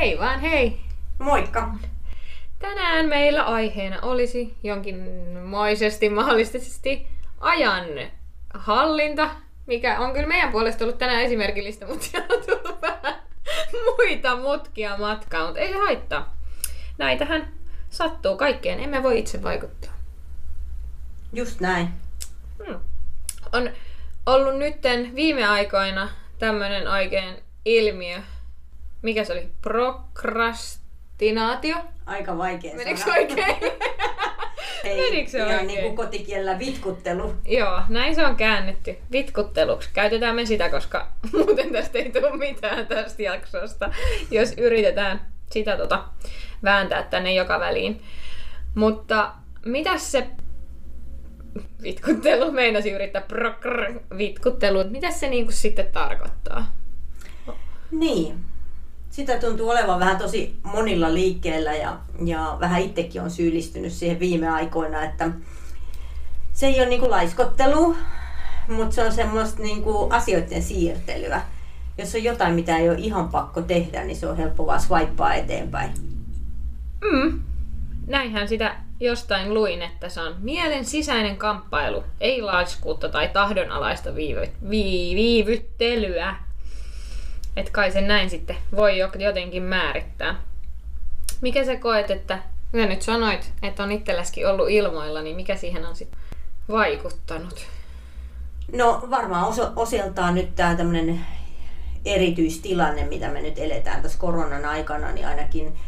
Hei vaan hei! Moikka! Tänään meillä aiheena olisi jonkinmoisesti mahdollisesti ajan hallinta, mikä on kyllä meidän puolesta ollut tänään esimerkillistä, mutta siellä on tullut vähän muita mutkia matkaan, mutta ei se haittaa. Näitähän sattuu kaikkeen, emme voi itse vaikuttaa. Just näin. Hmm. On ollut nytten viime aikoina tämmöinen oikein ilmiö, mikä se oli? Prokrastinaatio? Aika vaikea Menikö sana. oikein? Ei, Menikö se ihan oikein? niin kuin kotikielellä vitkuttelu. Joo, näin se on käännetty vitkutteluksi. Käytetään me sitä, koska muuten tästä ei tule mitään tästä jaksosta, jos yritetään sitä tota, vääntää tänne joka väliin. Mutta mitäs se vitkuttelu, meinasi yrittää prokr, vitkuttelu, mitä se niinku sitten tarkoittaa? Niin. Sitä tuntuu olevan vähän tosi monilla liikkeellä ja, ja vähän itsekin on syyllistynyt siihen viime aikoina, että se ei ole niinku laiskottelu, mutta se on semmoista niinku asioiden siirtelyä. Jos on jotain, mitä ei ole ihan pakko tehdä, niin se on helppo vaan swipea eteenpäin. Mm. Näinhän sitä jostain luin, että se on mielen sisäinen kamppailu, ei laiskuutta tai tahdonalaista viivy- vii- viivyttelyä. Et kai sen näin sitten voi jo- jotenkin määrittää. Mikä sä koet, että mitä nyt sanoit, että on itselläskin ollut ilmoilla, niin mikä siihen on sitten vaikuttanut? No varmaan oso, osiltaan nyt tämä tämmöinen erityistilanne, mitä me nyt eletään tässä koronan aikana, niin ainakin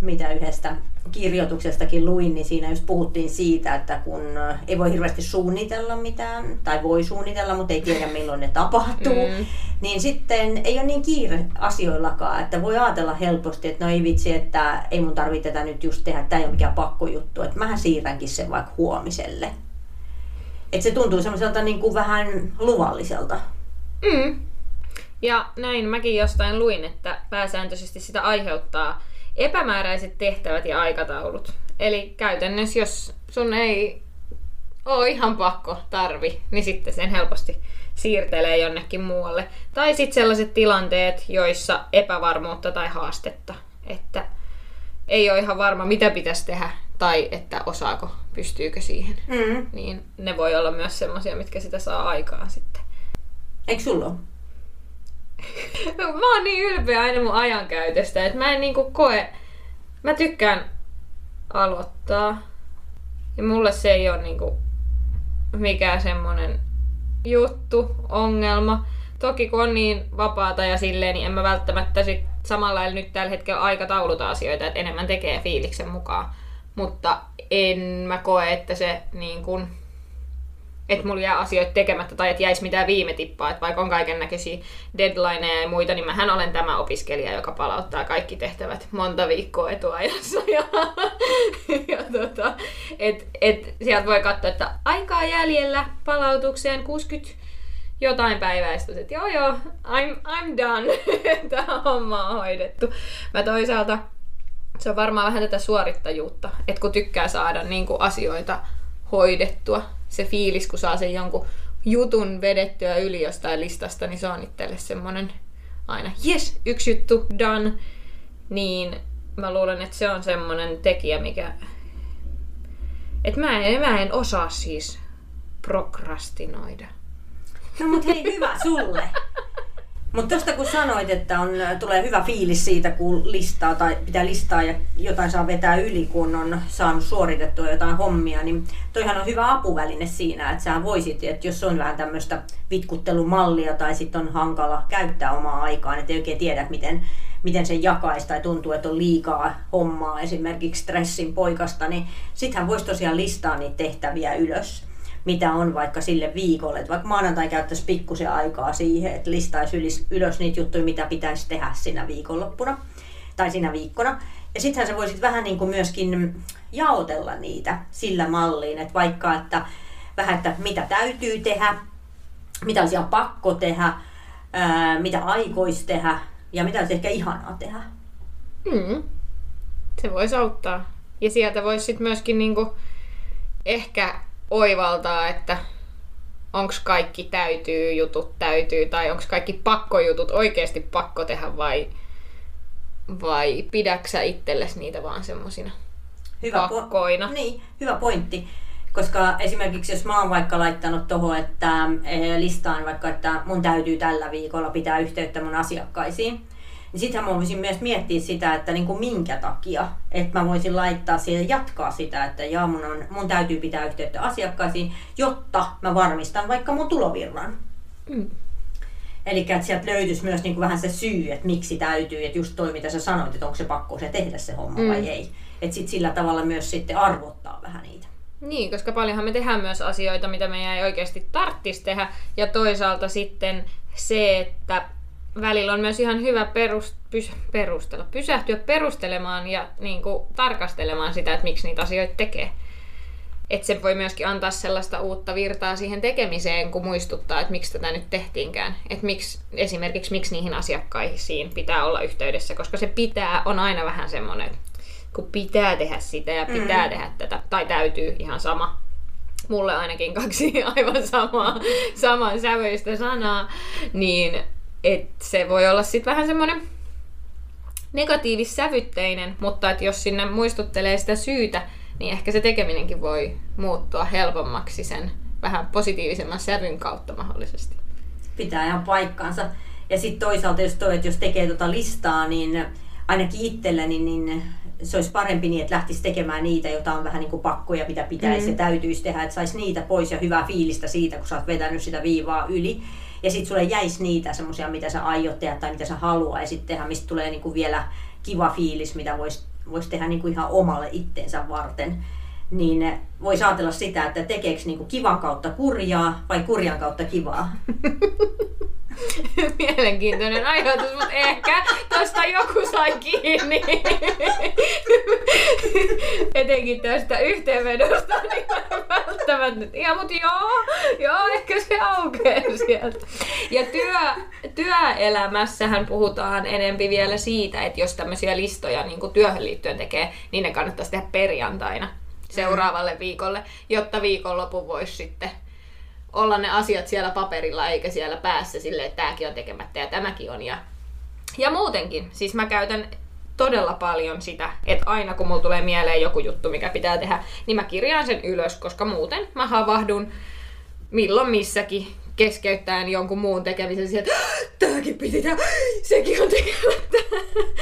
mitä yhdestä kirjoituksestakin luin, niin siinä just puhuttiin siitä, että kun ei voi hirveästi suunnitella mitään, tai voi suunnitella, mutta ei tiedä milloin ne tapahtuu, Mm. mm. niin sitten ei ole niin kiire asioillakaan, että voi ajatella helposti, että no ei vitsi, että ei mun tarvitse tätä nyt just tehdä, tämä ei ole mikään pakkojuttu, että mähän siirränkin sen vaikka huomiselle. Että se tuntuu semmoiselta niin kuin vähän luvalliselta. Mm. Ja näin mäkin jostain luin, että pääsääntöisesti sitä aiheuttaa epämääräiset tehtävät ja aikataulut. Eli käytännössä, jos sun ei ole ihan pakko tarvi, niin sitten sen helposti siirtelee jonnekin muualle. Tai sitten sellaiset tilanteet, joissa epävarmuutta tai haastetta, että ei ole ihan varma, mitä pitäisi tehdä, tai että osaako, pystyykö siihen. Mm. Niin ne voi olla myös semmoisia, mitkä sitä saa aikaan sitten. Eikö sulla ole? Mä oon niin ylpeä aina mun ajankäytöstä, että mä en niinku koe... Mä tykkään aloittaa. Ja mulle se ei ole niinku mikään semmonen juttu, ongelma. Toki kun on niin vapaata ja silleen, niin en mä välttämättä sit samalla nyt tällä hetkellä aikatauluta asioita, että enemmän tekee fiiliksen mukaan. Mutta en mä koe, että se niin kun, että mulla jää asioita tekemättä tai että jäisi mitään viime tippaa. Että vaikka on kaiken näköisiä deadlineja ja muita, niin mähän olen tämä opiskelija, joka palauttaa kaikki tehtävät monta viikkoa etuajassa. Ja, ja tota, et, et sieltä voi katsoa, että aikaa jäljellä palautukseen 60 jotain sit että joo joo, I'm, I'm done, tämä homma on hoidettu. Mä toisaalta, se on varmaan vähän tätä suorittajuutta, että kun tykkää saada niin kuin asioita hoidettua, se fiilis, kun saa sen jonkun jutun vedettyä yli jostain listasta, niin se on itselle semmoinen aina, yes, yksi juttu, done, niin mä luulen, että se on semmoinen tekijä, mikä... Että mä en, mä en osaa siis prokrastinoida. No mut hei, hyvä sulle. Mutta tosta kun sanoit, että on, tulee hyvä fiilis siitä, kun listaa tai pitää listaa ja jotain saa vetää yli, kun on saanut suoritettua jotain hommia, niin toihan on hyvä apuväline siinä, että sä voisit, että jos on vähän tämmöistä vitkuttelumallia tai sitten on hankala käyttää omaa aikaa, että ei oikein tiedä, miten, miten sen jakaisi tai tuntuu, että on liikaa hommaa, esimerkiksi stressin poikasta, niin sittenhän voisi tosiaan listaa niitä tehtäviä ylös mitä on vaikka sille viikolle. Että vaikka maanantai käyttäisi pikkusen aikaa siihen, että listaisi ylös, niitä juttuja, mitä pitäisi tehdä siinä viikonloppuna tai siinä viikkona. Ja sittenhän sä voisit vähän niin kuin myöskin jaotella niitä sillä malliin, että vaikka, että vähän, että mitä täytyy tehdä, mitä olisi ihan pakko tehdä, mitä aikoisi tehdä ja mitä olisi ehkä ihanaa tehdä. Mm. Se voisi auttaa. Ja sieltä voisi sitten myöskin niinku ehkä oivaltaa, että onko kaikki täytyy jutut täytyy tai onko kaikki pakkojutut oikeasti pakko tehdä vai vai pidäksä itsellesi niitä vaan semmosina Hyvä, pakkoina? niin, hyvä pointti. Koska esimerkiksi jos mä oon vaikka laittanut tuohon, että eh, listaan vaikka, että mun täytyy tällä viikolla pitää yhteyttä mun asiakkaisiin, niin sittenhän mä voisin myös miettiä sitä, että niin kuin minkä takia. Että mä voisin laittaa siihen jatkaa sitä, että jaa, mun, on, mun täytyy pitää yhteyttä asiakkaisiin, jotta mä varmistan vaikka mun tulovirran. Mm. Eli että sieltä löytyisi myös niin kuin vähän se syy, että miksi täytyy, että just toi mitä sä sanoit, että onko se pakko se tehdä se homma mm. vai ei. Että sit sillä tavalla myös sitten arvottaa vähän niitä. Niin, koska paljonhan me tehdään myös asioita, mitä meidän ei oikeasti tarttisi tehdä. Ja toisaalta sitten se, että välillä on myös ihan hyvä perust, pys, perustella, pysähtyä perustelemaan ja niin kuin, tarkastelemaan sitä, että miksi niitä asioita tekee. Että se voi myöskin antaa sellaista uutta virtaa siihen tekemiseen, kun muistuttaa, että miksi tätä nyt tehtiinkään. Että miksi, esimerkiksi miksi niihin asiakkaisiin pitää olla yhteydessä, koska se pitää on aina vähän semmoinen, että kun pitää tehdä sitä ja pitää mm. tehdä tätä, tai täytyy ihan sama. Mulle ainakin kaksi aivan samaa, saman sävöistä sanaa, niin et se voi olla sitten vähän semmoinen negatiivissävytteinen, mutta että jos sinne muistuttelee sitä syytä, niin ehkä se tekeminenkin voi muuttua helpommaksi sen vähän positiivisemman sävyn kautta mahdollisesti. Pitää ihan paikkansa. Ja sitten toisaalta, jos, toi, että jos tekee tuota listaa, niin ainakin itselleni, niin se olisi parempi niin, että lähtisi tekemään niitä, joita on vähän niin kuin pakkoja, mitä pitäisi mm. ja täytyisi tehdä, että saisi niitä pois ja hyvää fiilistä siitä, kun sä oot vetänyt sitä viivaa yli. Ja sitten sulle jäisi niitä semmoisia, mitä sä aiot tehdä tai mitä sä haluaisit tehdä, mistä tulee niin kuin vielä kiva fiilis, mitä voisi vois tehdä niin kuin ihan omalle itteensä varten. Niin voisi ajatella sitä, että tekeekö niin kuin kivan kautta kurjaa vai kurjan kautta kivaa. Mielenkiintoinen ajatus, mutta ehkä tosta joku sai kiinni. Etenkin tästä yhteenvedosta, niin välttämättä. Ja mutta joo, joo, ehkä se aukeaa sieltä. Ja työ, työelämässähän puhutaan enempi vielä siitä, että jos tämmöisiä listoja niin työhön liittyen tekee, niin ne kannattaisi tehdä perjantaina seuraavalle viikolle, jotta viikonlopun voisi sitten olla ne asiat siellä paperilla eikä siellä päässä sille, että tämäkin on tekemättä ja tämäkin on. Ja, ja muutenkin, siis mä käytän todella paljon sitä, että aina kun mulla tulee mieleen joku juttu, mikä pitää tehdä, niin mä kirjaan sen ylös, koska muuten mä havahdun milloin missäkin keskeyttäen jonkun muun tekemisen sieltä, että tämäkin piti tehdä, sekin on tekemättä.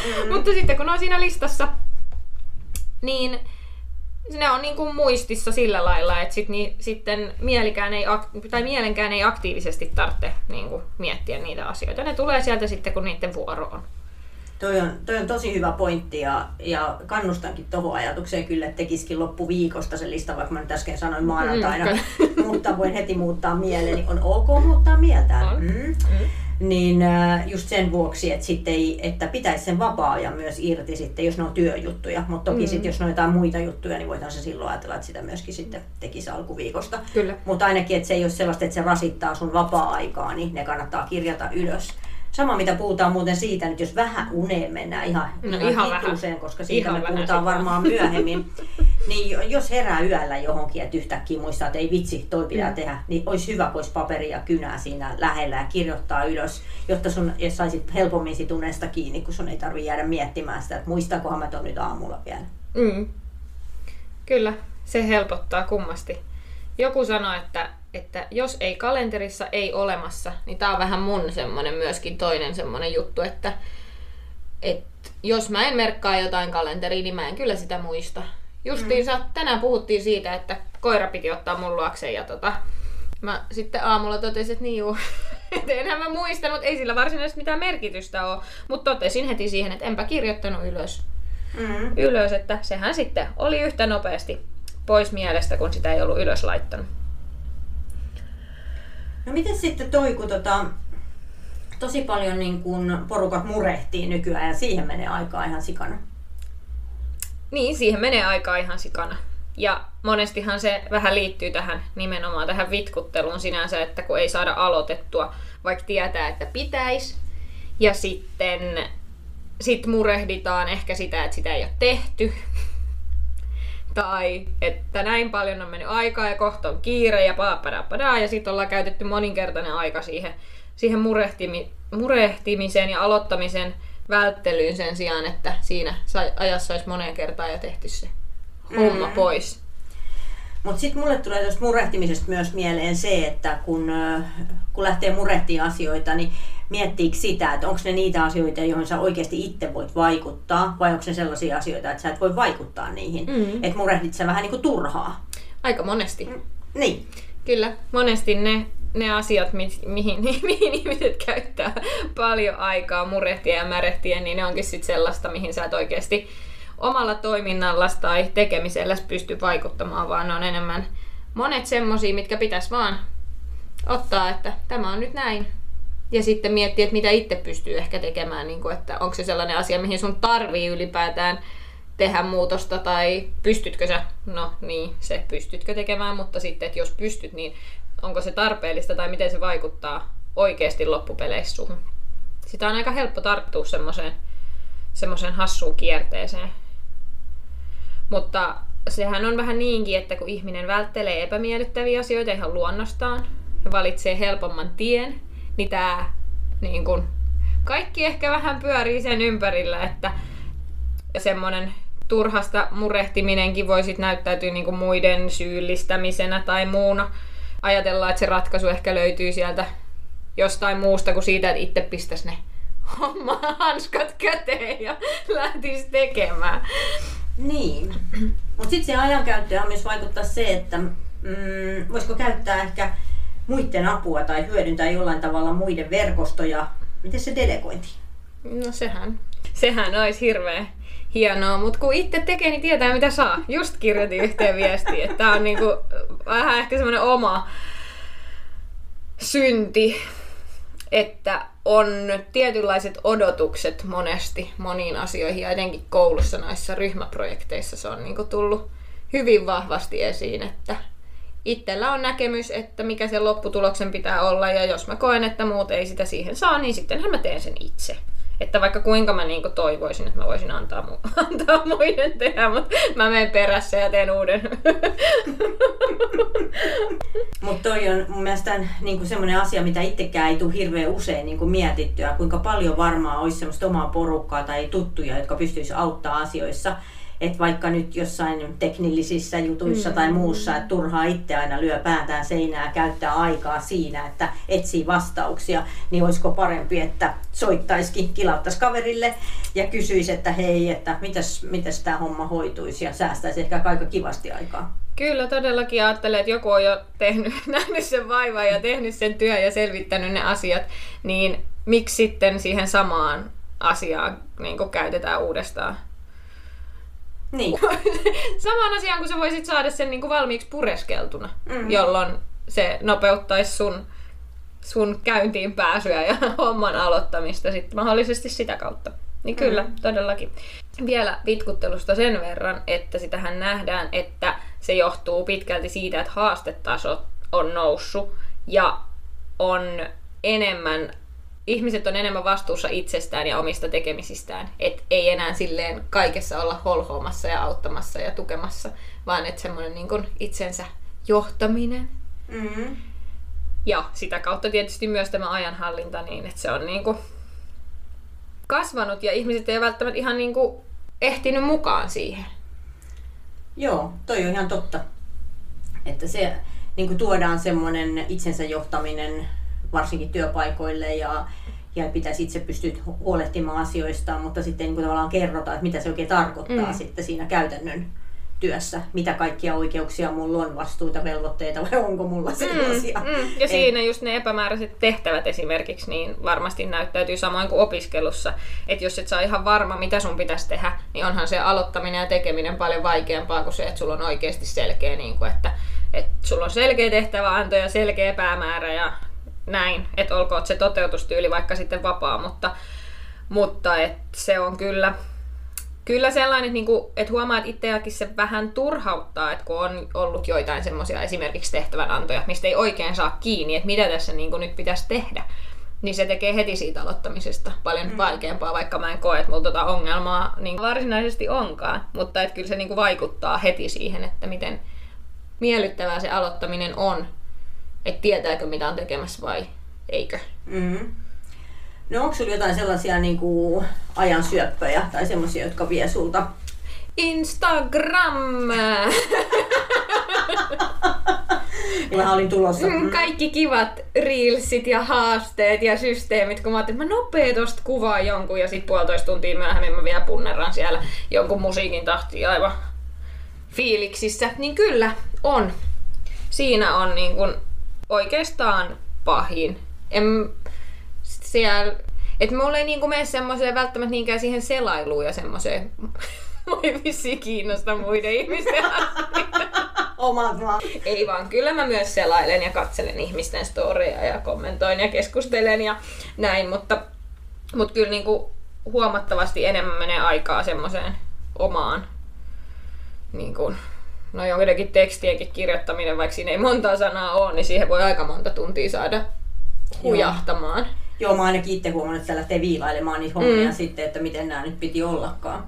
Mm. Mutta sitten kun on siinä listassa, niin ne on niin kuin muistissa sillä lailla, että sit ni, sitten mielikään ei, tai mielenkään ei aktiivisesti tarvitse niin kuin miettiä niitä asioita. Ne tulee sieltä sitten, kun niiden vuoro on. Toi on, toi on tosi hyvä pointti ja, ja kannustankin tuohon ajatukseen kyllä, että tekisikin loppuviikosta sen lista, vaikka mä nyt äsken sanoin maanantaina, mm, mutta voin heti muuttaa mieleni. On ok muuttaa mieltään. On. Mm. Mm niin just sen vuoksi, että, sitten ei, että pitäisi sen vapaa-ajan myös irti sitten, jos ne on työjuttuja. Mutta toki mm. sitten, jos ne on jotain muita juttuja, niin se silloin ajatella, että sitä myöskin sitten tekisi alkuviikosta. Mutta ainakin, että se ei ole sellaista, että se rasittaa sun vapaa-aikaa, niin ne kannattaa kirjata ylös. Sama mitä puhutaan muuten siitä, että jos vähän uneen mennään ihan, no, ihan, ihan vähän. koska siitä ihan me puhutaan varmaan myöhemmin. niin jos herää yöllä johonkin, että yhtäkkiä muistaa, että ei vitsi, toi pitää mm. tehdä, niin olisi hyvä pois paperia ja kynää siinä lähellä ja kirjoittaa ylös, jotta sun, jos saisit helpommin sit unesta kiinni, kun sun ei tarvi jäädä miettimään sitä, että muistakohan mä ton nyt aamulla vielä. Mm. Kyllä, se helpottaa kummasti. Joku sanoi, että että jos ei kalenterissa ei olemassa, niin tää on vähän mun semmonen myöskin toinen semmonen juttu, että et jos mä en merkkaa jotain kalenteriin, niin mä en kyllä sitä muista. Justiinsa mm. tänään puhuttiin siitä, että koira piti ottaa mun luokseen ja tota, mä sitten aamulla totesin, että niin juu, et enhän mä muistanut, ei sillä varsinaisesti mitään merkitystä ole, mutta totesin heti siihen, että enpä kirjoittanut ylös. Mm. Ylös, että sehän sitten oli yhtä nopeasti pois mielestä, kun sitä ei ollut ylös laittanut. No miten sitten toi, kun tota, tosi paljon niin kun porukat murehtii nykyään ja siihen menee aikaa ihan sikana? Niin, siihen menee aikaa ihan sikana. Ja monestihan se vähän liittyy tähän nimenomaan tähän vitkutteluun sinänsä, että kun ei saada aloitettua, vaikka tietää, että pitäisi. Ja sitten sit murehditaan ehkä sitä, että sitä ei ole tehty tai että näin paljon on mennyt aikaa ja kohta on kiire ja paapadapadaa ja sitten ollaan käytetty moninkertainen aika siihen, siihen murehtimi, murehtimiseen ja aloittamisen välttelyyn sen sijaan, että siinä ajassa olisi moneen kertaan jo tehty se homma Mm. pois. Mutta sitten mulle tulee tuosta murehtimisesta myös mieleen se, että kun, kun lähtee murehtimaan asioita, niin miettiikö sitä, että onko ne niitä asioita, joihin sä oikeasti itse voit vaikuttaa, vai onko ne sellaisia asioita, että sä et voi vaikuttaa niihin. Mm. Että murehdit sä vähän niin kuin turhaa. Aika monesti. Niin. Kyllä, monesti ne, ne asiat, mi- mihin, mihin ihmiset käyttää paljon aikaa murehtia ja märehtiä, niin ne onkin sitten sellaista, mihin sä et oikeasti omalla toiminnallas tai tekemiselläs pysty vaikuttamaan, vaan ne on enemmän monet semmosia, mitkä pitäisi vaan ottaa, että tämä on nyt näin. Ja sitten miettiä, että mitä itse pystyy ehkä tekemään, niin kuin, että onko se sellainen asia, mihin sun tarvii ylipäätään tehdä muutosta tai pystytkö sä, no niin, se pystytkö tekemään, mutta sitten, että jos pystyt, niin onko se tarpeellista tai miten se vaikuttaa oikeasti loppupeleissä suhun. Sitä on aika helppo tarttua semmoiseen semmoiseen hassuun kierteeseen. Mutta sehän on vähän niinkin, että kun ihminen välttelee epämiellyttäviä asioita ihan luonnostaan ja valitsee helpomman tien, niin tämä niin kun, kaikki ehkä vähän pyörii sen ympärillä, että semmoinen turhasta murehtiminenkin voi sit näyttäytyä niin muiden syyllistämisenä tai muuna. Ajatellaan, että se ratkaisu ehkä löytyy sieltä jostain muusta kuin siitä, että itse pistäisi ne homma hanskat käteen ja lähtisi tekemään. Niin. Mutta sitten se ajankäyttöön myös vaikuttaa se, että mm, voisiko käyttää ehkä muiden apua tai hyödyntää jollain tavalla muiden verkostoja. Miten se delegointi? No sehän, sehän olisi hirveä hienoa, mutta kun itse tekee, niin tietää mitä saa. Just kirjoitin yhteen viestiin, että tämä on niinku vähän ehkä semmoinen oma synti, että on tietynlaiset odotukset monesti moniin asioihin ja etenkin koulussa noissa ryhmäprojekteissa se on niinku tullut hyvin vahvasti esiin, että itsellä on näkemys, että mikä se lopputuloksen pitää olla ja jos mä koen, että muut ei sitä siihen saa, niin sittenhän mä teen sen itse. Että vaikka kuinka mä niinku toivoisin, että mä voisin antaa, mu- antaa muiden tehdä, mutta mä menen perässä ja teen uuden. Mutta toi on mun mielestä niin semmoinen asia, mitä itsekään ei tule hirveän usein niin kuin mietittyä, kuinka paljon varmaan olisi semmoista omaa porukkaa tai tuttuja, jotka pystyisi auttaa asioissa. Että vaikka nyt jossain teknillisissä jutuissa mm. tai muussa, että turhaa itse aina lyö päätään seinää käyttää aikaa siinä, että etsii vastauksia, niin olisiko parempi, että soittaisikin, kilauttaisi kaverille ja kysyisi, että hei, että mitäs, mitäs tämä homma hoituisi ja säästäisi ehkä aika kivasti aikaa. Kyllä todellakin ajattelen, että joku on jo tehnyt, nähnyt sen vaivan ja tehnyt sen työn ja selvittänyt ne asiat, niin miksi sitten siihen samaan asiaan niin käytetään uudestaan? Niin. Samaan asiaan, kun sä voisit saada sen niin kuin valmiiksi pureskeltuna, Mm. jolloin se nopeuttaisi sun, sun käyntiin pääsyä ja homman aloittamista sitten mahdollisesti sitä kautta. Niin kyllä, mm. todellakin. Vielä vitkuttelusta sen verran, että sitähän nähdään, että se johtuu pitkälti siitä, että haastetaso on noussut ja on enemmän ihmiset on enemmän vastuussa itsestään ja omista tekemisistään. Et ei enää silleen kaikessa olla holhoamassa ja auttamassa ja tukemassa, vaan että semmoinen niin kuin itsensä johtaminen. Mm. Ja sitä kautta tietysti myös tämä ajanhallinta niin, että se on niin kuin kasvanut ja ihmiset ei välttämättä ihan niin kuin ehtinyt mukaan siihen. Joo, toi on ihan totta. Että se niin kuin tuodaan semmoinen itsensä johtaminen varsinkin työpaikoille ja, ja pitäisi itse pystyä huolehtimaan asioista, mutta sitten niin kuin tavallaan kerrotaan, että mitä se oikein tarkoittaa mm. sitten siinä käytännön työssä, mitä kaikkia oikeuksia mulla on, vastuuta, velvoitteita vai onko mulla sellaisia. Mm, mm. Ja Ei. siinä just ne epämääräiset tehtävät esimerkiksi, niin varmasti näyttäytyy samoin kuin opiskelussa. Että jos et saa ihan varma, mitä sun pitäisi tehdä, niin onhan se aloittaminen ja tekeminen paljon vaikeampaa kuin se, että sulla on oikeasti selkeä, niin kuin, että, että sulla on selkeä tehtäväanto ja selkeä päämäärä ja näin, että olkoon se toteutustyyli vaikka sitten vapaa, mutta, mutta et se on kyllä, kyllä sellainen, että, niinku, että huomaa, että itseäkin se vähän turhauttaa, että kun on ollut joitain semmoisia esimerkiksi tehtävänantoja, mistä ei oikein saa kiinni, että mitä tässä niinku nyt pitäisi tehdä, niin se tekee heti siitä aloittamisesta paljon mm. vaikeampaa, vaikka mä en koe, että mulla tota ongelmaa niin varsinaisesti onkaan. Mutta että kyllä se niinku vaikuttaa heti siihen, että miten miellyttävää se aloittaminen on että tietääkö mitä on tekemässä vai eikö. Mm. No onko sulla jotain sellaisia niin kuin, ajan syöppöjä tai semmoisia, jotka vie sulta? Instagram! Mä olin tulossa. Mm, Kaikki kivat reelsit ja haasteet ja systeemit, kun mä ajattelin, että mä nopea tosta kuvaan jonkun ja sit puolitoista tuntia myöhemmin mä vielä punneran siellä jonkun musiikin tahtiin aivan fiiliksissä. Niin kyllä, on. Siinä on niin kun oikeastaan pahin. En siellä, et mulla ei niinku mene semmoiseen välttämättä niinkään siihen selailuun ja semmoiseen. Mua ei vissiin kiinnosta muiden ihmisten. Omat vaan. Ei vaan, kyllä mä myös selailen ja katselen ihmisten storeja ja kommentoin ja keskustelen ja näin, mutta, mutta kyllä niinku huomattavasti enemmän menee aikaa semmoiseen omaan niin kuin, no joidenkin tekstienkin kirjoittaminen, vaikka siinä ei montaa sanaa ole, niin siihen voi aika monta tuntia saada hujahtamaan. Joo, mä ainakin itse huomannut, että lähtee viilailemaan niitä hommia mm. sitten, että miten nämä nyt piti ollakaan.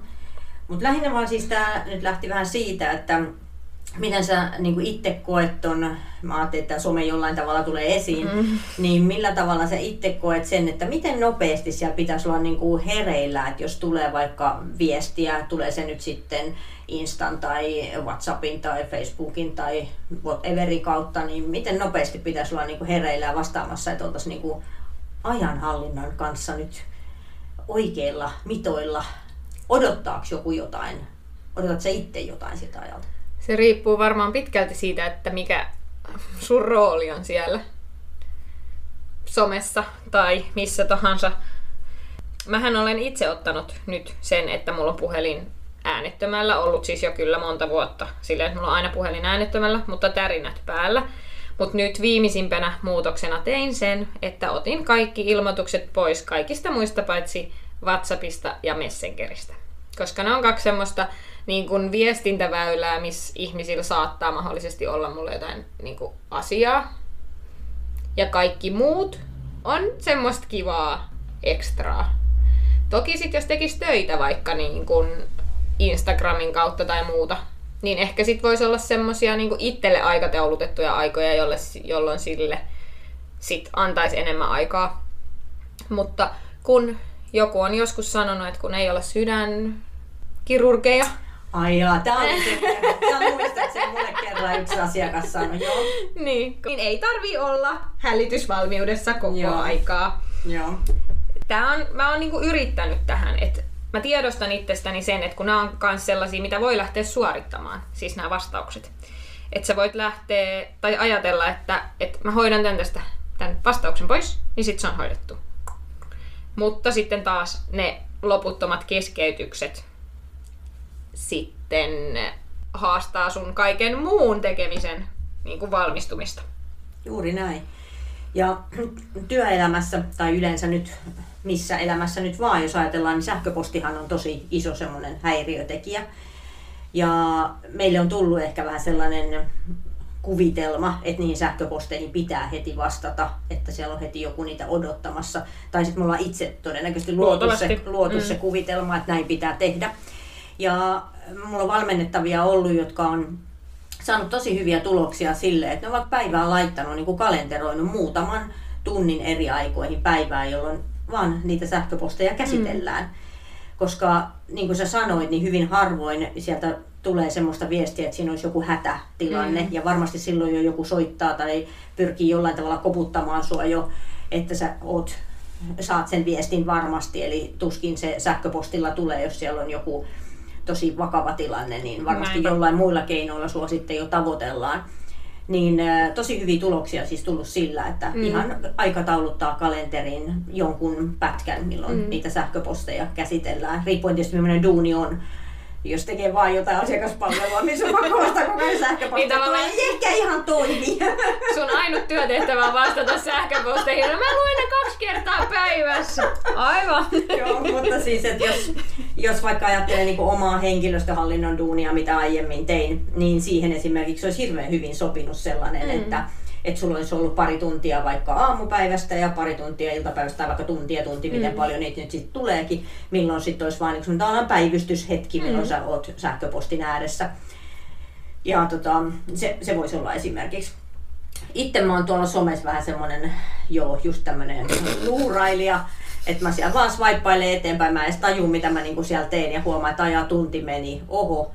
Mutta lähinnä vaan siis tää nyt lähti vähän siitä, että miten sä niin itse koet ton, mä ajattelin, että some jollain tavalla tulee esiin, mm. niin millä tavalla sä itse koet sen, että miten nopeasti siellä pitäisi olla niin kuin hereillä, että jos tulee vaikka viestiä, tulee se nyt sitten Instan tai Whatsappin tai Facebookin tai whateverin kautta, niin miten nopeasti pitäisi olla niin kuin hereillä ja vastaamassa, että oltaisiin niin kuin ajanhallinnan kanssa nyt oikeilla mitoilla. Odottaako joku jotain? Odotatko sä itse jotain siltä ajalta? Se riippuu varmaan pitkälti siitä, että mikä sun rooli on siellä somessa tai missä tahansa. Mähän olen itse ottanut nyt sen, että mulla on puhelin äänettömällä ollut siis jo kyllä monta vuotta. Silleen, että mulla on aina puhelin äänettömällä, mutta tärinät päällä. Mutta nyt viimeisimpänä muutoksena tein sen, että otin kaikki ilmoitukset pois kaikista muista paitsi WhatsAppista ja Messengeristä. Koska ne on kaksi semmoista niin kuin viestintäväylää, missä ihmisillä saattaa mahdollisesti olla mulle jotain niin kuin asiaa. Ja kaikki muut on semmoista kivaa ekstraa. Toki sitten jos tekisi töitä vaikka niin kuin Instagramin kautta tai muuta, niin ehkä sit voisi olla semmosia niin itselle aikataulutettuja aikoja, jolle, jolloin sille sit antaisi enemmän aikaa. Mutta kun joku on joskus sanonut, että kun ei ole sydänkirurgeja, Ai jaa, tää on se, sä muistaakseni mulle kerran yksi asiakas sanoi, joo. Niin, niin ei tarvi olla hälytysvalmiudessa koko joo. aikaa. Joo. Tää on, mä oon niinku yrittänyt tähän, että mä tiedostan itsestäni sen, että kun nämä on myös sellaisia, mitä voi lähteä suorittamaan, siis nämä vastaukset. Että sä voit lähteä tai ajatella, että, että mä hoidan tämän tästä tämän vastauksen pois, niin sitten se on hoidettu. Mutta sitten taas ne loputtomat keskeytykset sitten haastaa sun kaiken muun tekemisen niin kuin valmistumista. Juuri näin. Ja työelämässä tai yleensä nyt missä elämässä nyt vaan, jos ajatellaan, niin sähköpostihan on tosi iso semmoinen häiriötekijä. Ja meille on tullut ehkä vähän sellainen kuvitelma, että niihin sähköposteihin pitää heti vastata, että siellä on heti joku niitä odottamassa. Tai sitten me ollaan itse todennäköisesti luotu, se, luotu mm. se kuvitelma, että näin pitää tehdä. Ja mulla on valmennettavia ollut, jotka on saanut tosi hyviä tuloksia sille, että ne ovat päivään laittanut, niin kuin kalenteroinut muutaman tunnin eri aikoihin päivään, jolloin vaan niitä sähköposteja käsitellään. Mm. Koska niin kuin sä sanoit, niin hyvin harvoin sieltä tulee semmoista viestiä, että siinä olisi joku hätätilanne. Mm. Ja varmasti silloin jo joku soittaa tai pyrkii jollain tavalla koputtamaan sua jo, että sä oot, saat sen viestin varmasti. Eli tuskin se sähköpostilla tulee, jos siellä on joku tosi vakava tilanne, niin varmasti Näinpä. jollain muilla keinoilla sua sitten jo tavoitellaan. Niin tosi hyviä tuloksia siis tullut sillä, että mm. ihan aikatauluttaa kalenterin jonkun pätkän, milloin mm. niitä sähköposteja käsitellään. Riippuen tietysti millainen duuni on jos tekee vain jotain asiakaspalvelua, niin sun pakko vastata koko ajan sähköposteihin. Niin ei ehkä ihan toimi. Sun ainut työtehtävä on vastata sähköposteihin. No mä luen ne kaksi kertaa päivässä. Aivan. Joo, mutta siis, että jos, jos vaikka ajattelee niin omaa henkilöstöhallinnon duunia, mitä aiemmin tein, niin siihen esimerkiksi olisi hirveän hyvin sopinut sellainen, mm. että että sulla olisi ollut pari tuntia vaikka aamupäivästä ja pari tuntia iltapäivästä tai vaikka tuntia tunti, mm. miten paljon niitä nyt sitten tuleekin, milloin sitten olisi vain yksi päivystyshetki, mm. milloin sä oot sähköpostin ääressä. Ja tota, se, se voisi olla esimerkiksi. Itse mä oon tuolla somessa vähän semmonen, joo, just tämmönen luurailija, Että mä siellä vaan swipeilen eteenpäin, mä en edes taju mitä mä niinku siellä teen ja huomaan, että ajaa tunti meni. Oho.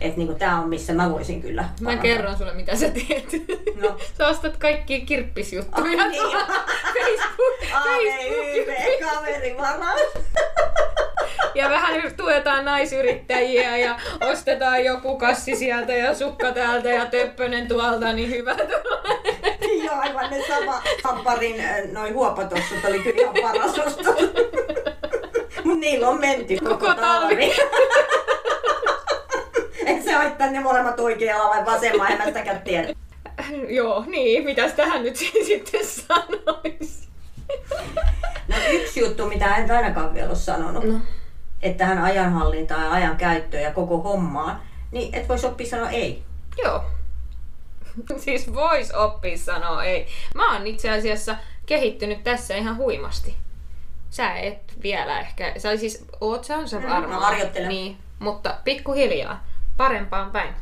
Että niinku tää on missä mä voisin kyllä. Mä parantaa. kerron sulle, mitä sä teet. No. Sä ostat kaikki kirppisjuttuja Ai niin. Facebook, Facebook AVYV-kaverivaras. ja vähän tuetaan naisyrittäjiä ja ostetaan joku kassi sieltä ja sukka täältä ja töppönen tuolta, niin hyvä tulee. Joo, aivan ne sama hamparin noin huopatossut oli kyllä ihan paras ostos. Mut niillä on menty koko, Koko talvi. Et se haittaa ne molemmat oikealla vai vasemmalla, en mä sitäkään tiedä. Joo, niin, mitäs tähän nyt sitten sanoisi? No yksi juttu, mitä en ainakaan vielä ole sanonut, No. että tähän ajanhallintaan ja ajan käyttöön ja koko hommaan, niin et voisi oppia sanoa ei. Joo. Siis vois oppia sanoa ei. Mä oon itse asiassa kehittynyt tässä ihan huimasti. Sä et vielä ehkä. Sä siis, oot sä on sä Mm, varmaan. mä harjoittelen. Niin, mutta pikkuhiljaa. Parempaan päin.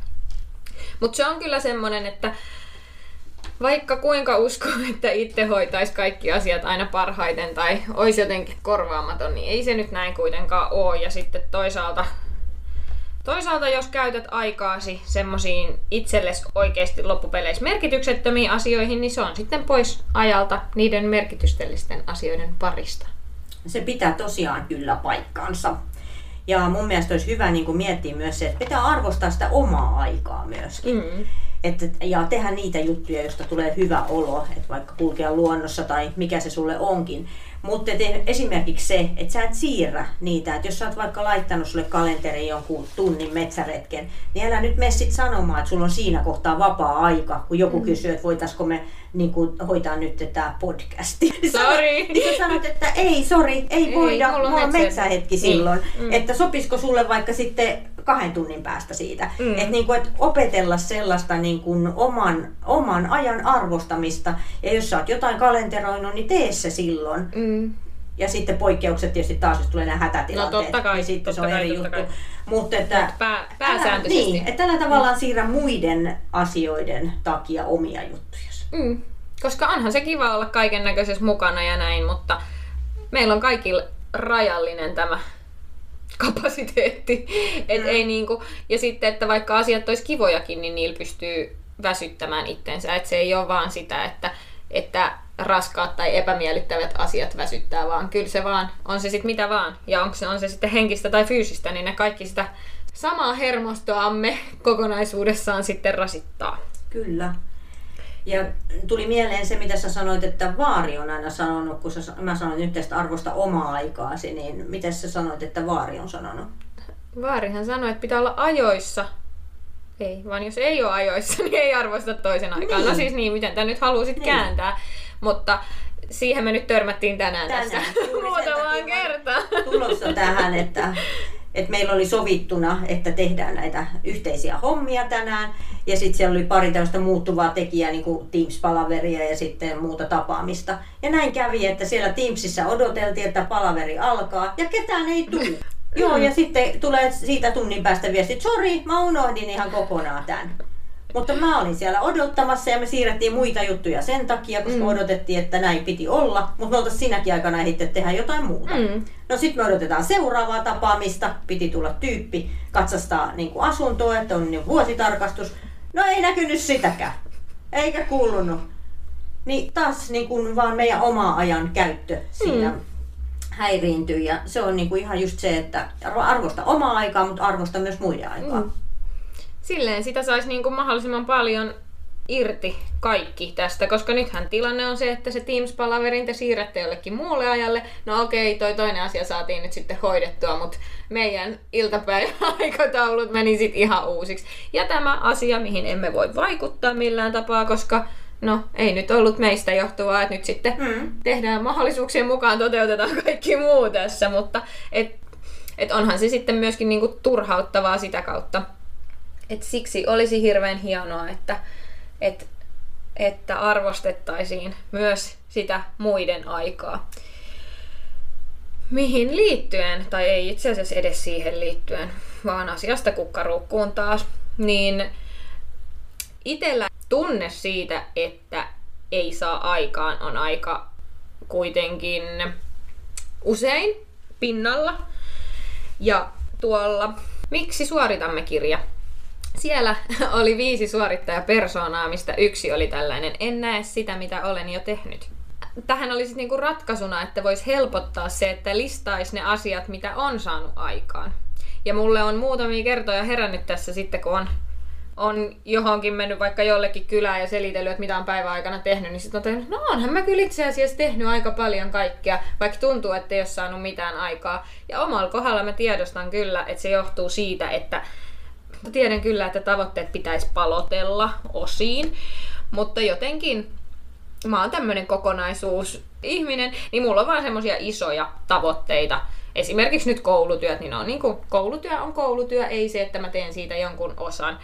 Mutta se on kyllä semmonen, että vaikka kuinka uskoo, että itse hoitaisi kaikki asiat aina parhaiten tai olisi jotenkin korvaamaton, niin ei se nyt näin kuitenkaan ole. Ja sitten toisaalta Toisaalta jos käytät aikaasi semmoisiin itsellesi oikeasti loppupeleissä merkityksettömiin asioihin, niin se on sitten pois ajalta niiden merkityksellisten asioiden parista. Se pitää tosiaan kyllä paikkaansa. Ja mun mielestä olisi hyvä niin kuin miettiä myös se, että pitää arvostaa sitä omaa aikaa myöskin. Mm. Että, ja tehdä niitä juttuja, joista tulee hyvä olo, että vaikka kulkea luonnossa tai mikä se sulle onkin. Mutta et esimerkiksi se, että sä et siirrä niitä, että jos sä oot vaikka laittanut sulle kalenteriin jonkun tunnin metsäretken, niin älä nyt mene sit sanomaan, että sulla on siinä kohtaa vapaa-aika, kun joku mm. kysyy, että voitaisiko me niin kuin, hoitaa nyt tämä podcasti. Sorry. Niin sä sanot, että ei, sori, ei, Ei, voida, mulla on metsäretki. metsähetki Niin. silloin. Mm. Että sopisiko sulle vaikka sitten kahden tunnin päästä siitä. Mm. Että niin kuin, et opetella sellaista niin kuin oman, oman ajan arvostamista. Ja jos sä oot jotain kalenteroinut, niin tee se silloin. Mm. Ja sitten poikkeukset tietysti taas, jos tulee nämä hätätilanteet. No totta kai, niin sitten se on totta kai, eri totta juttu. kai. Mutta että... Pää, pääsääntöisesti. Niin, että tällä tavallaan siirrä muiden asioiden takia omia juttuja. Mm. Koska onhan se kiva olla kaiken näköisessä mukana ja näin, mutta meillä on kaikilla rajallinen tämä kapasiteetti. Et Mm. ei niinku, ja sitten, että vaikka asiat olisi kivojakin, niin niillä pystyy väsyttämään itsensä. Et se ei ole vaan sitä, että, että raskaat tai epämiellyttävät asiat väsyttää, vaan kyllä se vaan, on se sitten mitä vaan. Ja onko se, on se sitten henkistä tai fyysistä, niin ne kaikki sitä samaa hermostoamme kokonaisuudessaan sitten rasittaa. Kyllä. Ja tuli mieleen se, mitä sä sanoit, että Vaari on aina sanonut, kun sä, mä sanoin nyt tästä arvosta omaa aikaasi, niin miten sä sanoit, että Vaari on sanonut? Vaarihan sanoi, että pitää olla ajoissa. Ei, vaan jos ei ole ajoissa, niin ei arvosta toisen aikaa. Niin. No siis niin, miten tämä nyt haluaisit Niin. kääntää. Mutta siihen me nyt törmättiin tänään, Tänään, tässä muutamaan kertaan. Tulossa tähän, että, että meillä oli sovittuna, että tehdään näitä yhteisiä hommia tänään. Ja sitten siellä oli pari tällaista muuttuvaa tekijää, niin kuin Teams-palaveria ja sitten muuta tapaamista. Ja näin kävi, että siellä Teamsissa odoteltiin, että palaveri alkaa ja ketään ei tule. Joo, ja sitten tulee siitä tunnin päästä viesti, sori, mä unohdin ihan kokonaan tämän. Mutta mä olin siellä odottamassa ja me siirrettiin muita juttuja sen takia, koska mm. odotettiin, että näin piti olla. Mutta me oltaisiin sinäkin aikana ehditty tehdä jotain muuta. Mm. No sitten me odotetaan seuraavaa tapaamista. Piti tulla tyyppi katsastaa niin kuin asuntoa, että on niin vuositarkastus. No ei näkynyt sitäkään. Eikä kuulunut. Niin taas niin kuin vaan meidän oma ajan käyttö siinä Mm. häiriintyy. Ja se on niin kuin ihan just se, että arvosta omaa aikaa, mutta arvosta myös muiden aikaa. Mm. Silleen sitä saisi niin kuin mahdollisimman paljon irti kaikki tästä, koska nythän tilanne on se, että se Teams-palaverin te siirrätte jollekin muulle ajalle. No okei, toi toinen asia saatiin nyt sitten hoidettua, mutta meidän iltapäiväaikataulut meni sitten ihan uusiksi. Ja tämä asia, mihin emme voi vaikuttaa millään tapaa, koska no ei nyt ollut meistä johtuvaa, että nyt sitten Mm. tehdään mahdollisuuksien mukaan, toteutetaan kaikki muu tässä, mutta et, et onhan se sitten myöskin niinku turhauttavaa sitä kautta. Et siksi olisi hirveän hienoa, että, et, että arvostettaisiin myös sitä muiden aikaa. Mihin liittyen, tai ei itse asiassa edes siihen liittyen, vaan asiasta kukkaruukkuun taas, niin itellä tunne siitä, että ei saa aikaan, on aika kuitenkin usein pinnalla. Ja tuolla Miksi suoritamme kirja? Siellä oli viisi suorittajapersoonaa, mistä yksi oli tällainen, en näe sitä, mitä olen jo tehnyt. Tähän olisi niinku ratkaisuna, että voisi helpottaa se, että listaisi ne asiat, mitä on saanut aikaan. Ja mulle on muutamia kertoja herännyt tässä sitten, kun on on johonkin mennyt vaikka jollekin kylään ja selitellyt, että mitä on päivän aikana tehnyt, niin sitten on tehnyt, no onhan mä kyllä itse asiassa tehnyt aika paljon kaikkea, vaikka tuntuu, että ei ole saanut mitään aikaa. Ja omalla kohdalla mä tiedostan kyllä, että se johtuu siitä, että tiedän kyllä, että tavoitteet pitäisi palotella osiin, mutta jotenkin mä oon tämmönen kokonaisuus ihminen, niin mulla on vaan semmosia isoja tavoitteita. Esimerkiksi nyt koulutyöt, niin on niin kuin, koulutyö on koulutyö, ei se, että mä teen siitä jonkun osan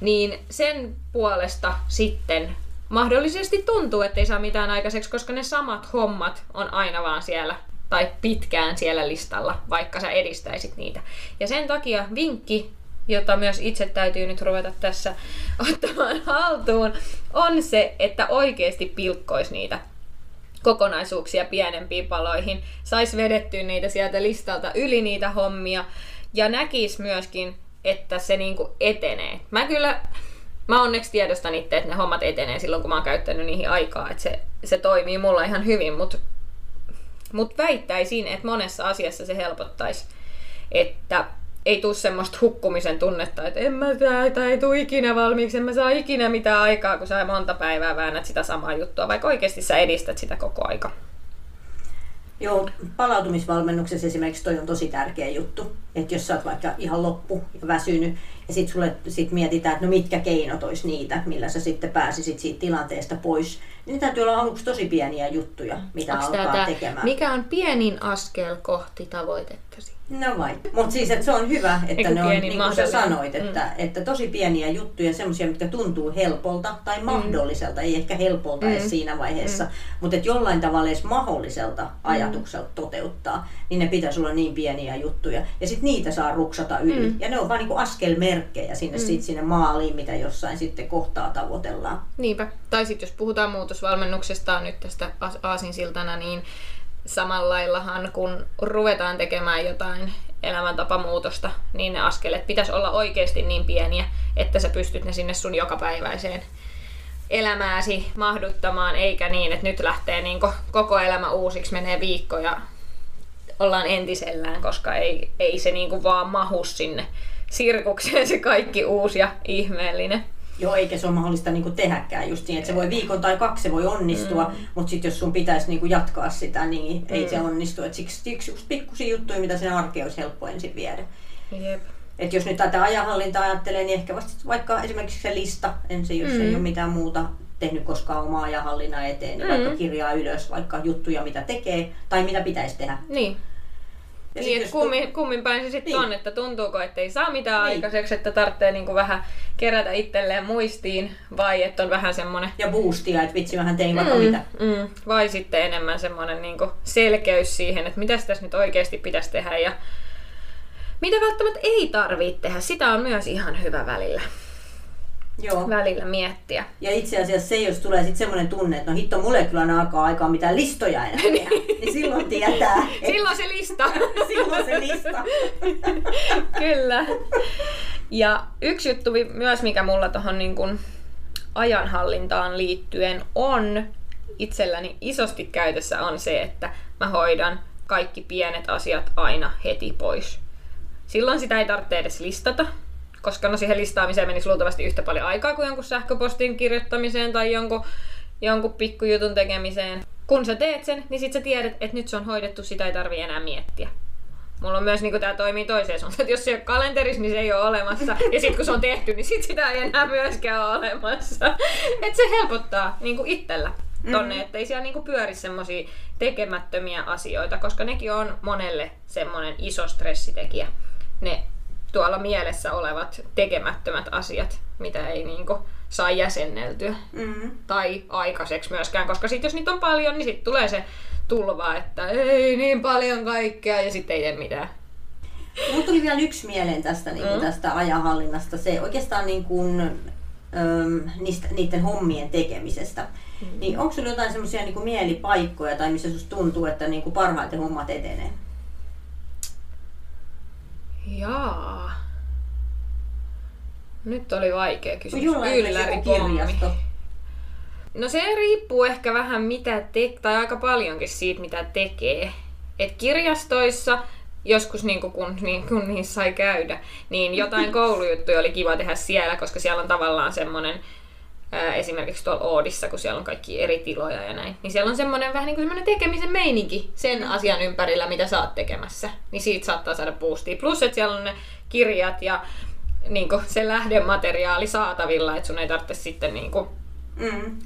niin sen puolesta sitten mahdollisesti tuntuu, että ei saa mitään aikaiseksi, koska ne samat hommat on aina vaan siellä tai pitkään siellä listalla, vaikka sä edistäisit niitä. Ja sen takia vinkki, jota myös itse täytyy nyt ruveta tässä ottamaan haltuun, on se, että oikeasti pilkkois niitä kokonaisuuksia pienempiin paloihin, sais vedettyä niitä sieltä listalta yli niitä hommia ja näkis myöskin että se niinku etenee. Mä kyllä, mä onneksi tiedostan itse, että ne hommat etenee silloin, kun mä oon käyttänyt niihin aikaa, että se, se toimii mulla ihan hyvin, mutta mut väittäisin, että monessa asiassa se helpottaisi, että ei tule semmoista hukkumisen tunnetta, että en mä tää, ei tule ikinä valmiiksi, en mä saa ikinä mitään aikaa, kun sä monta päivää väännät sitä samaa juttua, vaikka oikeasti sä edistät sitä koko aika. Joo, palautumisvalmennuksessa esimerkiksi toi on tosi tärkeä juttu. Että jos sä oot vaikka ihan loppu ja väsynyt, ja sitten sulle sit mietitään, että no mitkä keinot olisi niitä, millä sä sitten pääsisit siitä tilanteesta pois. Niin täytyy olla aluksi tosi pieniä juttuja, mitä Onks alkaa tää, tekemään. Mikä on pienin askel kohti tavoitettasi? No vai. Mutta siis että se on hyvä, että Eiku ne on, niin kuin sä sanoit, että, mm. että tosi pieniä juttuja, semmoisia, mitkä tuntuu helpolta tai mm. mahdolliselta, ei ehkä helpolta mm. edes siinä vaiheessa, mm. mutta että jollain tavalla edes mahdolliselta mm. ajatukselta mm. toteuttaa, niin ne pitäisi olla niin pieniä juttuja. Ja sitten niitä saa ruksata yli. Mm. Ja ne on vaan niin askelmerkkejä sinne, mm. sit sinne maaliin, mitä jossain sitten kohtaa tavoitellaan. Niinpä. Tai sitten jos puhutaan muutosvalmennuksesta nyt tästä aasinsiltana, niin samalla laillahan, kun ruvetaan tekemään jotain elämäntapamuutosta, niin ne askeleet pitäisi olla oikeasti niin pieniä, että sä pystyt ne sinne sun jokapäiväiseen elämääsi mahduttamaan, eikä niin, että nyt lähtee niin koko elämä uusiksi, menee viikko ja ollaan entisellään, koska ei, ei se niin vaan mahu sinne sirkukseen se kaikki uusi ja ihmeellinen. Joo, eikä se ole mahdollista niin tehdäkään just niin, että se voi viikon tai kaksi se voi onnistua, mm. mutta sitten jos sun pitäisi niin jatkaa sitä, niin ei mm. se onnistu. Et siksi yksi, yksi pikkusia juttuja, mitä sen arkeen olisi helppo ensin viedä. Jep. Et jos nyt tätä ajanhallintaa ajattelee, niin ehkä vasta vaikka esimerkiksi se lista ensin, jos mm. ei ole mitään muuta tehnyt koskaan omaa ajanhallinnan eteen, niin mm. vaikka kirjaa ylös vaikka juttuja, mitä tekee tai mitä pitäisi tehdä. Niin. Ja niin, että kummin, kummin päin se sitten niin. on, että tuntuuko, että ei saa mitään niin. aikaiseksi, että tarvitsee niinku vähän kerätä itselleen muistiin, vai että on vähän semmoinen... Ja boostia, että vitsi vähän tein vaikka mm, mitä. Mm, vai sitten enemmän semmoinen niinku selkeys siihen, että mitä tässä nyt oikeasti pitäisi tehdä ja mitä välttämättä ei tarvitse tehdä. Sitä on myös ihan hyvä välillä. Joo. välillä miettiä. Ja itse asiassa se, jos tulee sitten semmoinen tunne, että no hitto, mulle kyllä alkaa aikaa mitään listoja enää tehdä, niin silloin tietää. Että... Silloin se lista. silloin se lista. kyllä. Ja yksi juttu myös, mikä mulla tuohon niin kun ajanhallintaan liittyen on itselläni isosti käytössä, on se, että mä hoidan kaikki pienet asiat aina heti pois. Silloin sitä ei tarvitse edes listata, koska no siihen listaamiseen menisi luultavasti yhtä paljon aikaa kuin jonkun sähköpostin kirjoittamiseen tai jonkun, jonkun pikkujutun tekemiseen. Kun sä teet sen, niin sit sä tiedät, että nyt se on hoidettu, sitä ei tarvi enää miettiä. Mulla on myös niin tämä toimii toiseen suuntaan, että jos se ei ole kalenterissa, niin se ei ole olemassa. Ja sitten kun se on tehty, niin sit sitä ei enää myöskään ole olemassa. Et se helpottaa niin itsellä tonne, mm-hmm. ettei siellä niinku pyöri semmoisia tekemättömiä asioita, koska nekin on monelle semmoinen iso stressitekijä. Ne tuolla mielessä olevat tekemättömät asiat, mitä ei niinku saa jäsenneltyä mm. tai aikaiseksi myöskään, koska sitten jos niitä on paljon, niin sitten tulee se tulva, että ei niin paljon kaikkea ja sitten ei tee mitään. Mulla tuli vielä yksi mieleen tästä, niin kuin mm. tästä ajanhallinnasta. Se oikeastaan niin kuin, öm, niistä, niiden hommien tekemisestä. Mm. Niin onko sinulla jotain semmoisia niin mielipaikkoja tai missä sinusta tuntuu, että niin kuin parhaiten hommat etenee? Jaa. Nyt oli vaikea kysymys. Jollain kirjasto. No se riippuu ehkä vähän mitä te- tai aika paljonkin siitä mitä tekee. Et kirjastoissa joskus niin kun, niin kun niissä sai käydä, niin jotain koulujuttuja oli kiva tehdä siellä, koska siellä on tavallaan semmoinen, ää, esimerkiksi tuolla Oodissa, kun siellä on kaikki eri tiloja ja näin, niin siellä on semmoinen vähän niin kuin semmoinen tekemisen meininki sen asian ympärillä, mitä sä oot tekemässä. Niin siitä saattaa saada boostia. Plus, että siellä on ne kirjat ja niin kuin se lähdemateriaali saatavilla, että sun ei tarvitse sitten niin kuin, mm.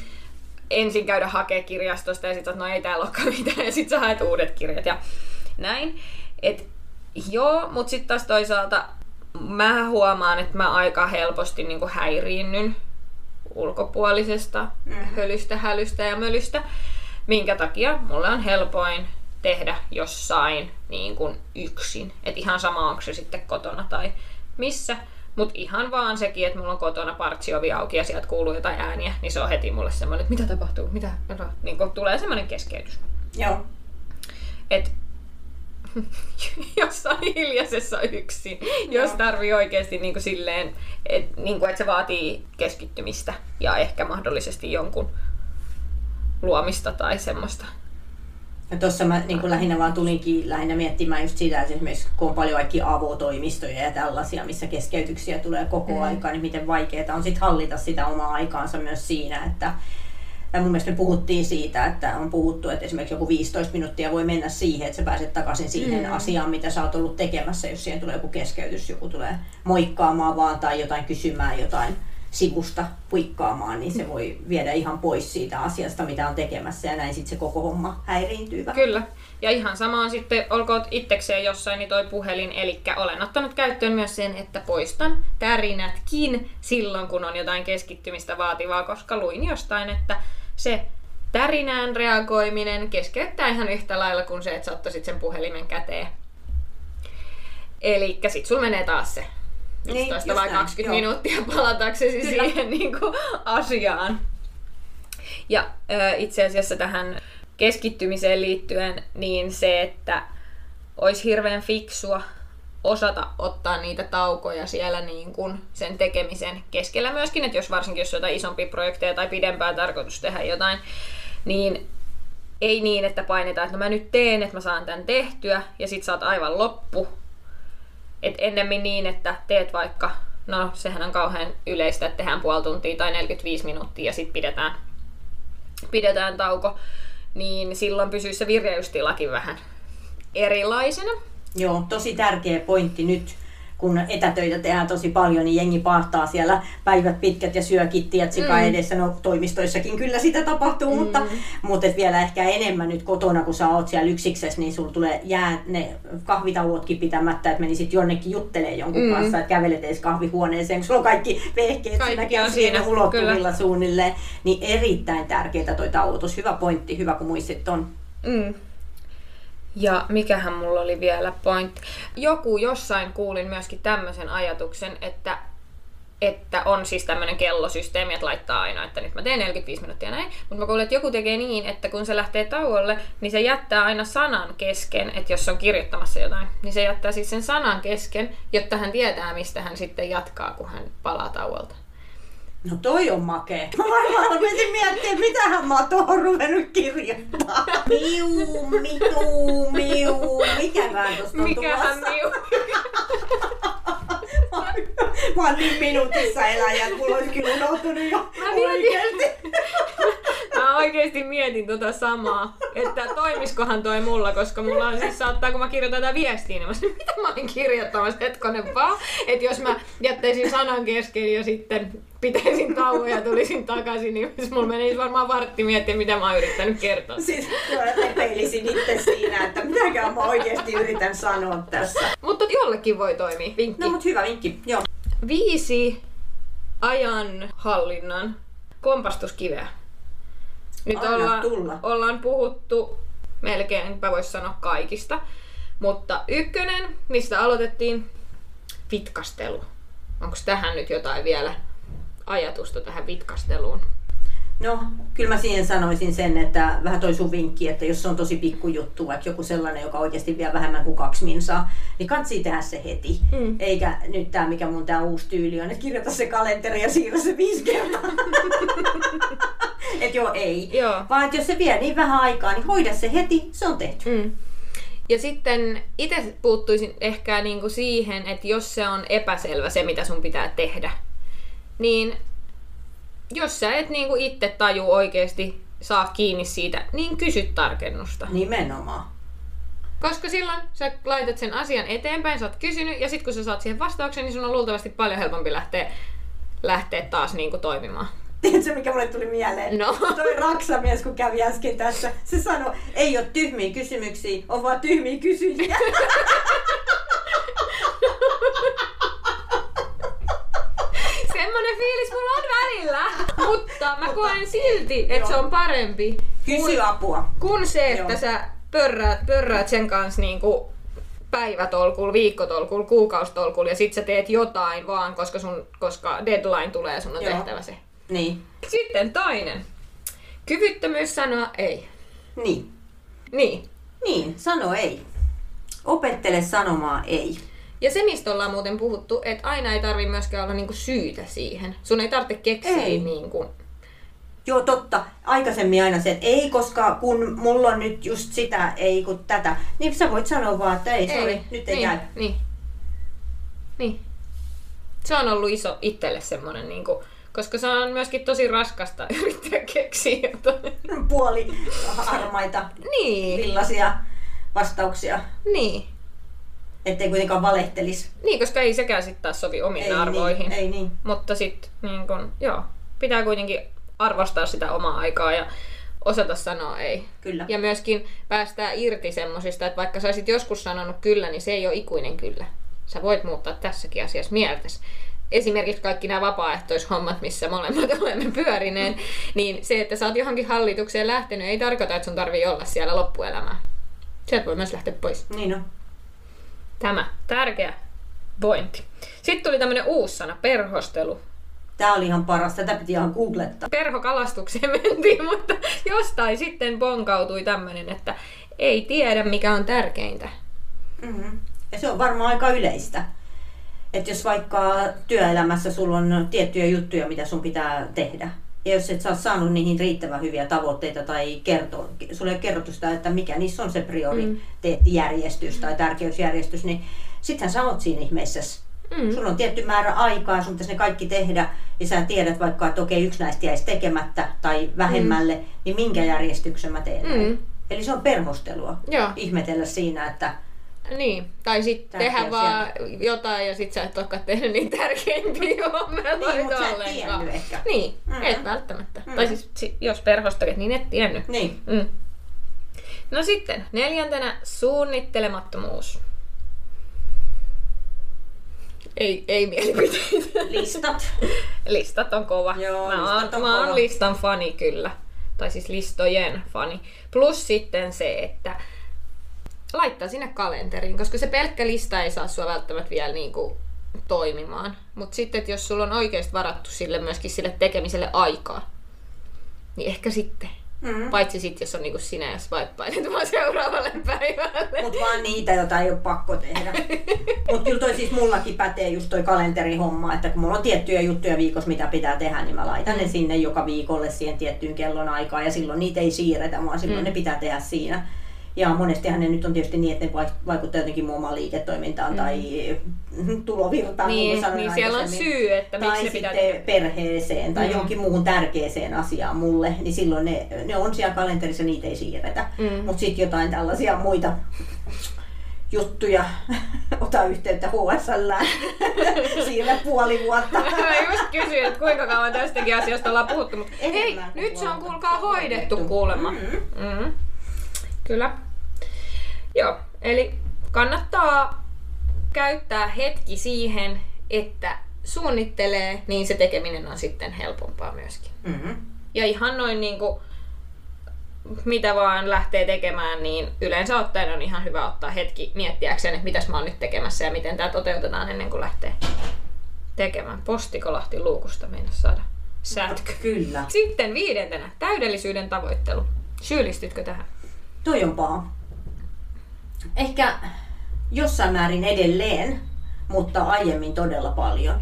ensin käydä hakea kirjastosta ja sitten no ei täällä olekaan mitään ja sitten sä haet uudet kirjat ja näin. Et, joo, mutta sitten taas toisaalta mä huomaan, että mä aika helposti niin kuin häiriinnyn ulkopuolisesta mm. hölystä, hälystä ja mölystä, minkä takia mulle on helpoin tehdä jossain niin kuin yksin. Et ihan sama onko se sitten kotona tai missä. Mutta ihan vaan sekin, että mulla on kotona partsiovi auki ja sieltä kuuluu jotain ääniä, niin se on heti mulle semmoinen, että mitä tapahtuu, mitä, niin kun tulee semmoinen keskeytys. Joo. Et jossain hiljaisessa yksin, Joo. jos tarvii oikeasti niin kuin silleen, että niin että se vaatii keskittymistä ja ehkä mahdollisesti jonkun luomista tai semmoista. Ja tuossa mä niin lähinnä vaan tulinkin lähinnä miettimään just sitä, että esimerkiksi kun on paljon kaikki avotoimistoja ja tällaisia, missä keskeytyksiä tulee koko mm. aika, niin miten vaikeaa on sitten hallita sitä omaa aikaansa myös siinä, että ja mun mielestä me puhuttiin siitä, että on puhuttu, että esimerkiksi joku 15 minuuttia voi mennä siihen, että sä pääset takaisin siihen mm. asiaan, mitä sä oot ollut tekemässä, jos siihen tulee joku keskeytys, joku tulee moikkaamaan vaan tai jotain kysymään jotain sivusta puikkaamaan, niin se voi viedä ihan pois siitä asiasta, mitä on tekemässä ja näin sitten se koko homma häiriintyy Kyllä. Ja ihan sama on sitten, olkoon itsekseen jossain, niin toi puhelin, eli olen ottanut käyttöön myös sen, että poistan tärinätkin silloin, kun on jotain keskittymistä vaativaa, koska luin jostain, että se tärinään reagoiminen keskeyttää ihan yhtä lailla kuin se, että sä ottaisit sen puhelimen käteen. Eli sit sulla menee taas se 15 niin, vai 20 näin, minuuttia palataksesi Kyllä. siihen niin kuin, asiaan. Ja ö, itse asiassa tähän keskittymiseen liittyen, niin se, että olisi hirveän fiksua osata ottaa niitä taukoja siellä niin kuin sen tekemisen keskellä myöskin, että jos varsinkin jos jotain isompia projekteja tai pidempää tarkoitus tehdä jotain, niin ei niin, että painetaan, että no mä nyt teen, että mä saan tämän tehtyä ja sit saat aivan loppu. Et ennemmin niin, että teet vaikka, no sehän on kauhean yleistä, että tehdään puoli tuntia tai 45 minuuttia ja sitten pidetään, pidetään tauko, niin silloin pysyy se vähän erilaisena. Joo, tosi tärkeä pointti nyt, kun etätöitä tehdään tosi paljon, niin jengi pahtaa siellä päivät pitkät ja syö kittiä sikaa mm. edessä. No toimistoissakin kyllä sitä tapahtuu, mm. mutta, mutta et vielä ehkä enemmän nyt kotona, kun sä oot siellä yksiksessä, niin sulla tulee jää ne kahvitauotkin pitämättä, että menisit jonnekin juttelee jonkun mm. kanssa, että kävelet edes kahvihuoneeseen, kun sulla on kaikki vehkeet kaikki on siinä ulottuvilla kyllä. suunnilleen. Niin erittäin tärkeää toi tauotus. Hyvä pointti, hyvä kun muistit ton. Mm. Ja mikähän mulla oli vielä pointti. Joku jossain kuulin myöskin tämmöisen ajatuksen, että että on siis tämmöinen kellosysteemi, että laittaa aina, että nyt mä teen 45 minuuttia näin. Mutta mä kuulin, että joku tekee niin, että kun se lähtee tauolle, niin se jättää aina sanan kesken, että jos on kirjoittamassa jotain, niin se jättää siis sen sanan kesken, jotta hän tietää, mistä hän sitten jatkaa, kun hän palaa tauolta. No toi on makee. Mä varmaan rupesin miettimään, mitähän mä oon tuohon ruvennut kirjoittaa. Miu, miu, miu. Mikähän tosta on Mikähän miu? mä oon niin minuutissa eläjä, että mulla olisi kyllä unohtunut jo mä oikeesti. mä oikeesti mietin tota samaa, että toimiskohan toi mulla, koska mulla on siis saattaa, kun mä kirjoitan tätä viestiä, niin mä sanoin, mitä mä olin kirjoittamassa hetkonen vaan. Että jos mä jättäisin sanan kesken ja sitten pitäisin tauon ja tulisin takaisin, niin mulla menisi varmaan vartti miettiä, mitä mä oon yrittänyt kertoa. Siis peilisin itse siinä, että mitäkään mä oikeasti yritän sanoa tässä. Mutta jollekin voi toimia. Vinkki. No mut hyvä vinkki, joo. Viisi ajan hallinnan kompastuskiveä. Nyt Anna ollaan, tulla. ollaan puhuttu melkeinpä voisi sanoa kaikista. Mutta ykkönen, mistä aloitettiin, vitkastelu. Onko tähän nyt jotain vielä ajatusta tähän vitkasteluun? No, kyllä mä siihen sanoisin sen, että vähän toi sun vinkki, että jos se on tosi pikku juttu, vaikka joku sellainen, joka oikeasti vie vähemmän kuin kaksi minsaa, niin kansi tehdä se heti. Mm. Eikä nyt tämä, mikä mun tämä uusi tyyli on, että kirjoita se kalenteri ja siirrä se viisi kertaa. että joo, ei. Joo. Vaan että jos se vie niin vähän aikaa, niin hoida se heti, se on tehty. Mm. Ja sitten itse puuttuisin ehkä niinku siihen, että jos se on epäselvä se, mitä sun pitää tehdä, niin jos sä et niinku itse taju oikeasti saa kiinni siitä, niin kysy tarkennusta. Nimenomaan. Koska silloin sä laitat sen asian eteenpäin, sä oot kysynyt, ja sitten kun sä saat siihen vastauksen, niin sun on luultavasti paljon helpompi lähteä, lähteä taas niinku toimimaan. Tiedätkö, mikä mulle tuli mieleen? No. Toi raksamies, kun kävi äsken tässä, se sanoi, ei ole tyhmiä kysymyksiä, on vaan tyhmiä kysyjiä. Semmonen fiilis mulla on välillä, mutta mä koen silti, että se on parempi Kysy apua. kuin se, että Joo. sä pörräät, pörräät sen kanssa niinku päivätolkulla, viikkotolkulla, kuukausitolkulla ja sit sä teet jotain vaan, koska, sun, koska deadline tulee ja sun on Joo. tehtävä se. Niin. Sitten toinen. Kyvyttömyys sanoa ei. Niin. Niin. Niin, sano ei. Opettele sanomaan ei. Ja se, mistä ollaan muuten puhuttu, että aina ei tarvi myöskään olla niinku syytä siihen. Sun ei tarvitse keksiä Ei. niinku... Joo, totta. Aikaisemmin aina se, että ei, koska kun mulla on nyt just sitä, ei kun tätä. Niin sä voit sanoa vaan, että ei, sori, nyt ei niin, käy. Niin. Niin. Se on ollut iso itselle semmonen niinku... Koska se on myöskin tosi raskasta yrittää keksiä jotain. Puoli harmaita, Niin. villaisia vastauksia. Niin. Ettei kuitenkaan valehtelisi. Niin, koska ei sekään sitten taas sovi omiin Ei arvoihin. Niin, ei niin. Mutta sitten niin kun, joo, pitää kuitenkin arvostaa sitä omaa aikaa ja osata sanoa ei. Kyllä. Ja myöskin päästää irti semmosista, että vaikka sä olisit joskus sanonut kyllä, niin se ei ole ikuinen kyllä. Sä voit muuttaa tässäkin asiassa mieltäsi. Esimerkiksi kaikki nämä vapaaehtoishommat, missä molemmat olemme pyörineet, niin se, että sä oot johonkin hallitukseen lähtenyt, ei tarkoita, että sun tarvii olla siellä loppuelämää. Sieltä voi myös lähteä pois. Niin on. Tämä, tärkeä pointti. Sitten tuli tämmönen uusi sana, perhostelu. Tää oli ihan paras. Tätä piti ihan googlettaa. Perhokalastukseen mentiin, mutta jostain sitten bonkautui tämmönen, että ei tiedä mikä on tärkeintä. Mm-hmm. Ja se on varmaan aika yleistä. Että jos vaikka työelämässä sulla on tiettyjä juttuja, mitä sun pitää tehdä, ja jos et sä oot saanut niihin riittävän hyviä tavoitteita tai kertoo, sulle ei ole kerrottu sitä, että mikä niissä on se prioriteettijärjestys tai tärkeysjärjestys, niin sittenhän sä oot siinä ihmeessä. Mm. Sulla on tietty määrä aikaa, sun pitäisi ne kaikki tehdä, ja sä tiedät vaikka, että okei, yksi näistä jäisi tekemättä tai vähemmälle, niin minkä järjestyksen mä teen. Mm. Eli se on perhostelua. Joo. Ihmetellä siinä, että Niin, tai sitten tehdä vaan jotain ja sit sä et olekaan tehnyt niin tärkeimpiä hommia Niin, mut sä et tiennyt ehkä. Niin, Mm. et välttämättä. Mm. Tai siis si- jos perhostelet, niin et tiennyt. Niin. Mm. No sitten, neljäntenä suunnittelemattomuus. Ei, ei mielipiteitä. Listat. Listat on kova. Joo, mä listat oon, on mä oon kova. listan fani kyllä. Tai siis listojen fani. Plus sitten se, että laittaa sinne kalenteriin, koska se pelkkä lista ei saa sua välttämättä vielä niinku toimimaan. Mutta sitten, että jos sulla on oikeasti varattu sille myöskin sille tekemiselle aikaa, niin ehkä sitten. Mm. Paitsi sitten, jos on niinku sinä ja swipeilet vaan seuraavalle päivälle. Mut vaan niitä, joita ei ole pakko tehdä. Mut kyllä toi siis mullakin pätee just toi kalenterihomma, että kun mulla on tiettyjä juttuja viikossa, mitä pitää tehdä, niin mä laitan ne sinne joka viikolle siihen tiettyyn kellon aikaan ja silloin niitä ei siirretä, vaan silloin Mm. ne pitää tehdä siinä. Ja monestihan ne nyt on tietysti niin, että ne vaik- vaikuttaa jotenkin mun omaan liiketoimintaan tai tulovirtaan, niin, Niin, niin siellä on syy, että miksi tai pitää sitten tehdä. perheeseen tai Mm. johonkin muuhun tärkeeseen asiaan mulle, niin silloin ne, ne on siellä kalenterissa, niitä ei siirretä. Mm. Mutta sitten jotain tällaisia muita juttuja, ota yhteyttä HSL, siirrä puoli vuotta. Mä just kysyin, että kuinka kauan tästäkin asiasta ollaan puhuttu, mutta hei, Enemmän nyt se on kuulkaa hoidettu hoidettu. kuulemma. Mm. Mm. Kyllä. Joo, eli kannattaa käyttää hetki siihen, että suunnittelee, niin se tekeminen on sitten helpompaa myöskin. Mm-hmm. Ja ihan noin niin kuin, mitä vaan lähtee tekemään, niin yleensä ottaen on ihan hyvä ottaa hetki miettiäkseen, että mitäs mä oon nyt tekemässä ja miten tämä toteutetaan ennen kuin lähtee. tekemään. Postikolahti luukusta mennä saada sätkö. Kyllä. Sitten viidentenä, täydellisyyden tavoittelu. Syyllistytkö tähän? Toi on paha. Ehkä jossain määrin edelleen, mutta aiemmin todella paljon.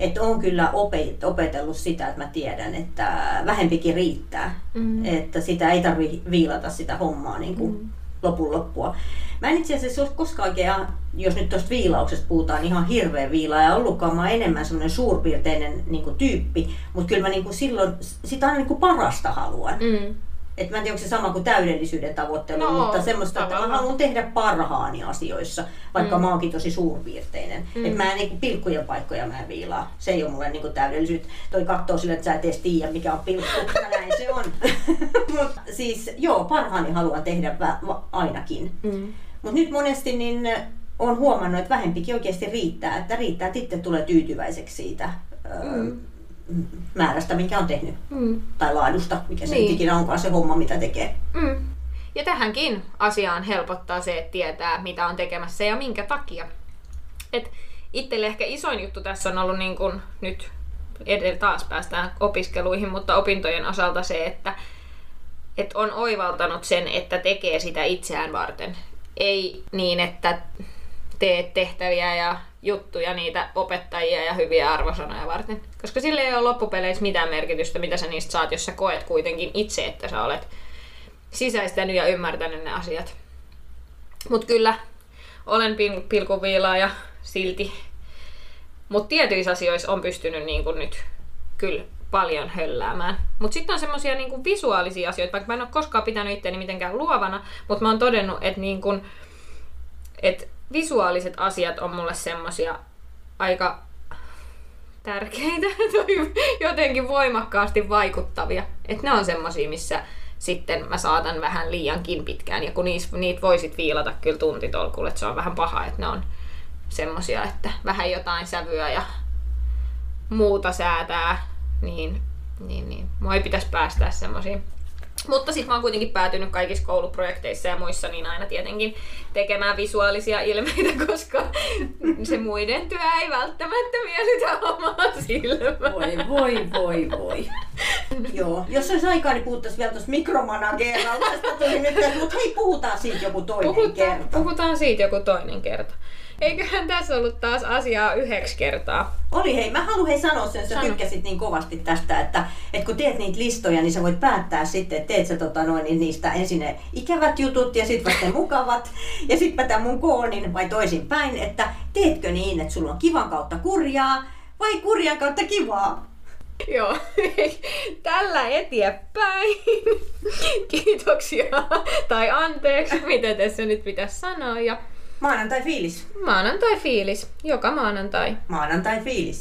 Että on kyllä opet- opetellut sitä, että mä tiedän, että vähempikin riittää. Mm. Että sitä ei tarvi viilata sitä hommaa niin kuin Mm. lopun loppua. Mä en itse asiassa ole koskaan oikein, jos nyt tuosta viilauksesta puhutaan, ihan hirveä viilaaja ollutkaan. Mä oon enemmän semmoinen suurpiirteinen niin kuin, tyyppi, mutta kyllä mä niin kuin, silloin sitä aina niin kuin parasta haluan. Mm. Et mä en tiedä, onko se sama kuin täydellisyyden tavoittelu, No, mutta semmoista, että mä tavallaan. haluan tehdä parhaani asioissa, vaikka Mm. mä oonkin tosi suurpiirteinen. Mm. Et mä en niinku pilkkujen paikkoja mä en viilaa. Se ei ole mulle niinku täydellisyyttä. Toi katsoo sille, että sä et edes tiedä, mikä on pilkku. Näin se on. Mut siis joo, parhaani haluan tehdä ainakin. Mm. Mutta nyt monesti niin on huomannut, että vähempikin oikeasti riittää. Että riittää, että itse tulee tyytyväiseksi siitä Mm. Määrästä, minkä on tehnyt. Mm. Tai laadusta, mikä se Niin. ikinä onkaan se homma, mitä tekee. Mm. Ja tähänkin asiaan helpottaa se, että tietää, mitä on tekemässä ja minkä takia. Et itselle ehkä isoin juttu tässä on ollut niin kun nyt edellä taas päästään opiskeluihin, mutta opintojen osalta se, että et on oivaltanut sen, että tekee sitä itseään varten. Ei niin, että teet tehtäviä ja juttuja niitä opettajia ja hyviä arvosanoja varten. Koska sille ei ole loppupeleissä mitään merkitystä, mitä sä niistä saat, jos sä koet kuitenkin itse, että sä olet sisäistänyt ja ymmärtänyt ne asiat. Mutta kyllä, olen pil- pilkuviilaaja silti. Mutta tietyissä asioissa on pystynyt niin kuin nyt kyllä paljon hölläämään. Mutta sitten on semmoisia niin visuaalisia asioita, vaikka mä en ole koskaan pitänyt itseäni mitenkään luovana, mutta mä oon todennut, että niin kuin, et visuaaliset asiat on mulle semmoisia aika tärkeitä jotenkin voimakkaasti vaikuttavia. Että ne on semmosia, missä sitten mä saatan vähän liiankin pitkään. Ja kun niitä voisit viilata kyllä tuntitolkulle, että se on vähän paha, että ne on semmosia, että vähän jotain sävyä ja muuta säätää, niin, niin, niin. mua ei pitäisi päästää semmoisiin. Mutta sitten mä oon kuitenkin päätynyt kaikissa kouluprojekteissa ja muissa niin aina tietenkin tekemään visuaalisia ilmeitä, koska se muiden työ ei välttämättä miellytä omaa silmää. Voi, voi, voi, voi. Joo, jos olisi aikaa, niin puhuttaisiin vielä tuosta. Tuli nyt, mutta hei, puhutaan siitä joku toinen Puhutaan, kerta. puhutaan siitä joku toinen kerta. Eiköhän tässä ollut taas asiaa yhdeksi kertaa. Oli hei, mä haluan hei sanoa sen, sä Sano. tykkäsit niin kovasti tästä, että, että kun teet niitä listoja, niin sä voit päättää sitten, että teet sä tota noin, niin niistä ensin ne ikävät jutut ja sitten vasta ne mukavat. Ja sitten tämän mun koonin vai toisinpäin, että teetkö niin, että sulla on kivan kautta kurjaa vai kurjan kautta kivaa. Joo, tällä eteenpäin. Kiitoksia. Tai anteeksi, mitä tässä nyt pitäisi sanoa. Ja Maanantai fiilis. maanantai fiilis. Joka maanantai. Maanantai fiilis.